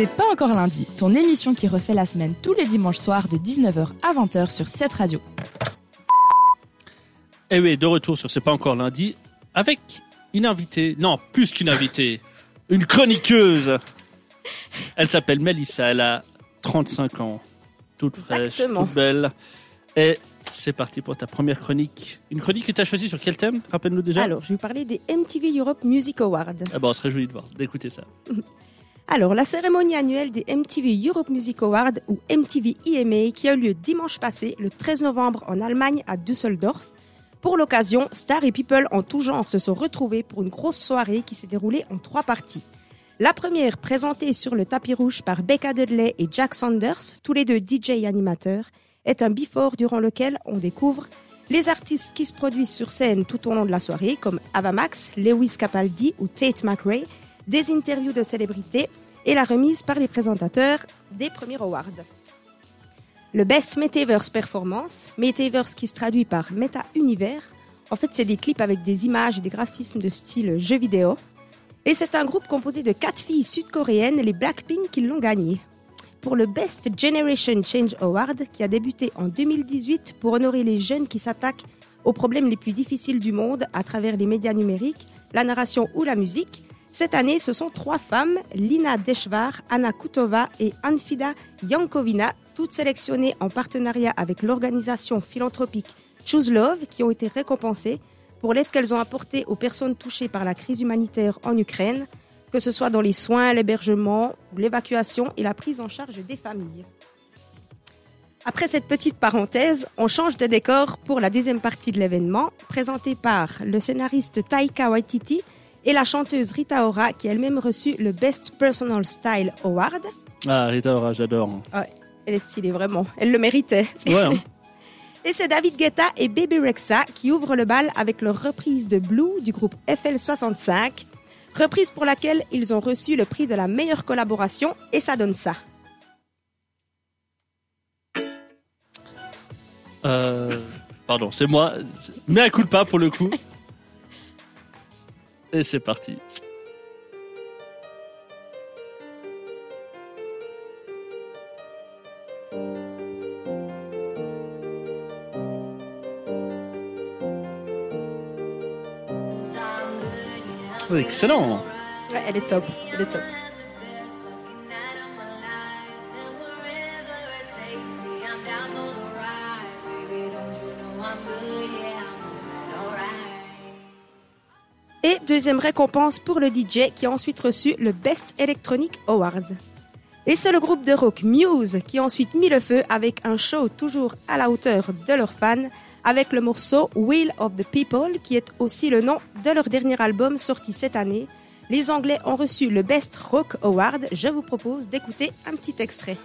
C'est pas encore lundi, ton émission qui refait la semaine tous les dimanches soirs de 19h à 20h sur cette radio. Et Eh oui, de retour sur C'est pas encore lundi, avec une invitée, non, plus qu'une invitée, une chroniqueuse. Elle s'appelle Melissa, elle a 35 ans, toute fraîche, Exactement. toute belle. Et c'est parti pour ta première chronique. Une chronique que tu as choisie sur quel thème? Rappelle-nous déjà. Alors, je vais vous parler des MTV Europe Music Awards. Ah bon, on se réjouit de voir, d'écouter ça. Alors, la cérémonie annuelle des MTV Europe Music Awards, ou MTV EMA, qui a eu lieu dimanche passé, le 13 novembre, en Allemagne, à Düsseldorf. Pour l'occasion, stars et people en tout genre se sont retrouvés pour une grosse soirée qui s'est déroulée en trois parties. La première, présentée sur le tapis rouge par Becca Dudley et Jack Sanders, tous les deux DJ animateurs, est un before durant lequel on découvre les artistes qui se produisent sur scène tout au long de la soirée, comme Ava Max, Lewis Capaldi ou Tate McRae, des interviews de célébrités et la remise par les présentateurs des premiers awards. Le Best Metaverse Performance, Metaverse qui se traduit par Meta Univers, en fait c'est des clips avec des images et des graphismes de style jeu vidéo. Et c'est un groupe composé de quatre filles sud-coréennes, les Blackpink, qui l'ont gagné. Pour le Best Generation Change Award, qui a débuté en 2018 pour honorer les jeunes qui s'attaquent aux problèmes les plus difficiles du monde à travers les médias numériques, la narration ou la musique, cette année, ce sont trois femmes, Lina Deshvar, Anna Kutova et Anfida Yankovina, toutes sélectionnées en partenariat avec l'organisation philanthropique Choose Love, qui ont été récompensées pour l'aide qu'elles ont apportée aux personnes touchées par la crise humanitaire en Ukraine, que ce soit dans les soins, l'hébergement, l'évacuation et la prise en charge des familles. Après cette petite parenthèse, on change de décor pour la deuxième partie de l'événement, présentée par le scénariste Taika Waititi et la chanteuse Rita Ora, qui a elle-même reçu le Best Personal Style Award. Ah, Rita Ora, j'adore. Elle est stylée, vraiment. Elle le méritait. Ouais, hein. Et c'est David Guetta et Baby Rexa qui ouvrent le bal avec leur reprise de Blue du groupe FL65, reprise pour laquelle ils ont reçu le prix de la meilleure collaboration et ça donne ça. Euh, pardon, c'est moi. Mais un coup de pas pour le coup. Et c'est parti. Excellent. Ouais, elle est top, elle est top. Et deuxième récompense pour le DJ qui a ensuite reçu le Best Electronic Award. Et c'est le groupe de rock Muse qui a ensuite mis le feu avec un show toujours à la hauteur de leurs fans avec le morceau Will of the People qui est aussi le nom de leur dernier album sorti cette année. Les Anglais ont reçu le Best Rock Award. Je vous propose d'écouter un petit extrait.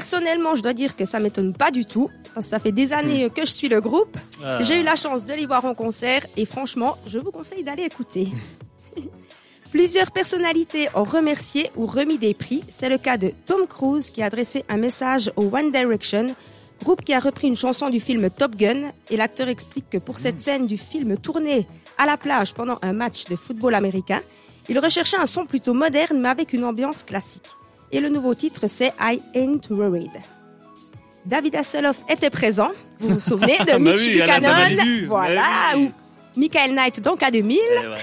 Personnellement, je dois dire que ça m'étonne pas du tout. parce que Ça fait des années que je suis le groupe. Ah. J'ai eu la chance de les voir en concert et franchement, je vous conseille d'aller écouter. Plusieurs personnalités ont remercié ou remis des prix. C'est le cas de Tom Cruise qui a adressé un message au One Direction, groupe qui a repris une chanson du film Top Gun. Et l'acteur explique que pour cette scène du film tournée à la plage pendant un match de football américain, il recherchait un son plutôt moderne mais avec une ambiance classique. Et le nouveau titre, c'est I Ain't Worried. David Hasselhoff était présent. Vous vous souvenez de Bah Mitch oui, Buchanan. Voilà. Bah oui. Ou Michael Knight dans K2000. Eh ouais.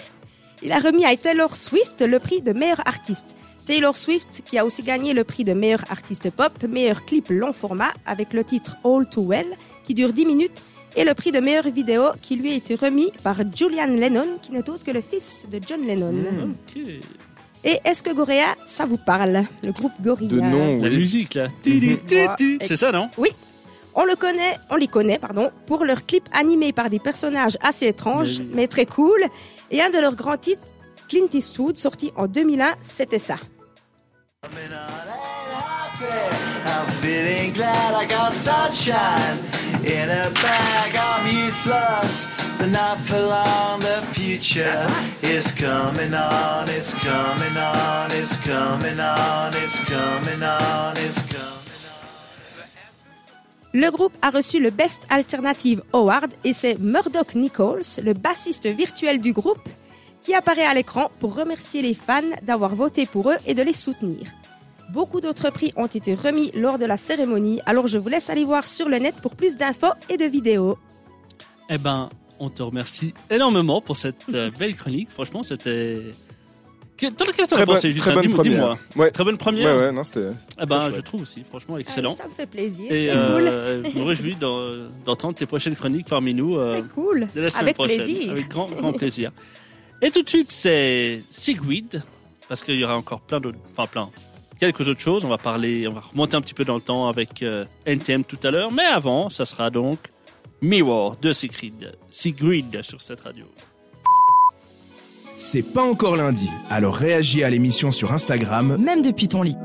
Il a remis à Taylor Swift le prix de meilleur artiste. Taylor Swift qui a aussi gagné le prix de meilleur artiste pop, meilleur clip long format avec le titre All Too Well qui dure 10 minutes et le prix de meilleure vidéo qui lui a été remis par Julian Lennon qui n'est autre que le fils de John Lennon. Ok. Et est-ce que Gorea, ça vous parle Le groupe Gorilla. De nom, La oui. musique là. C'est ça, non Oui. On le connaît, on les connaît, pardon, pour leurs clips animés par des personnages assez étranges, Oui. mais très cool. Et un de leurs grands titres, Clint Eastwood, sorti en 2001, c'était ça. I'm feeling glad I got sunshine in a bag. I'm useless, but not for long. The future is coming on, it's coming on, it's coming on, it's coming on, it's coming on. Le groupe a reçu le Best Alternative Award et c'est Murdoch Nichols, le bassiste virtuel du groupe, qui apparaît à l'écran pour remercier les fans d'avoir voté pour eux et de les soutenir. Beaucoup d'autres prix ont été remis lors de la cérémonie, alors je vous laisse aller voir sur le net pour plus d'infos et de vidéos. Eh ben, on te remercie énormément pour cette euh, belle chronique. Franchement, c'était. Qu'est-ce que t'en as Très, bonne- pensé, très Justin bonne Dis-moi. première. Ouais. Très bonne Ouais, première? ouais, non, c'était. Eh ben, très je trouve aussi, franchement, excellent. Ah, ça me fait plaisir, Et cool. euh, je me réjouis d'en- d'entendre tes prochaines chroniques parmi nous euh, C'est cool. dès la semaine Avec prochaine. plaisir. Avec grand, grand plaisir. Et tout de suite, c'est Sigrid, parce qu'il y aura encore plein d'autres, enfin plein, quelques autres choses. On va parler, on va remonter un petit peu dans le temps avec euh, NTM tout à l'heure. Mais avant, ça sera donc Mirror de Sigrid, Sigrid sur cette radio. C'est pas encore lundi, alors réagis à l'émission sur Instagram Même depuis ton lit.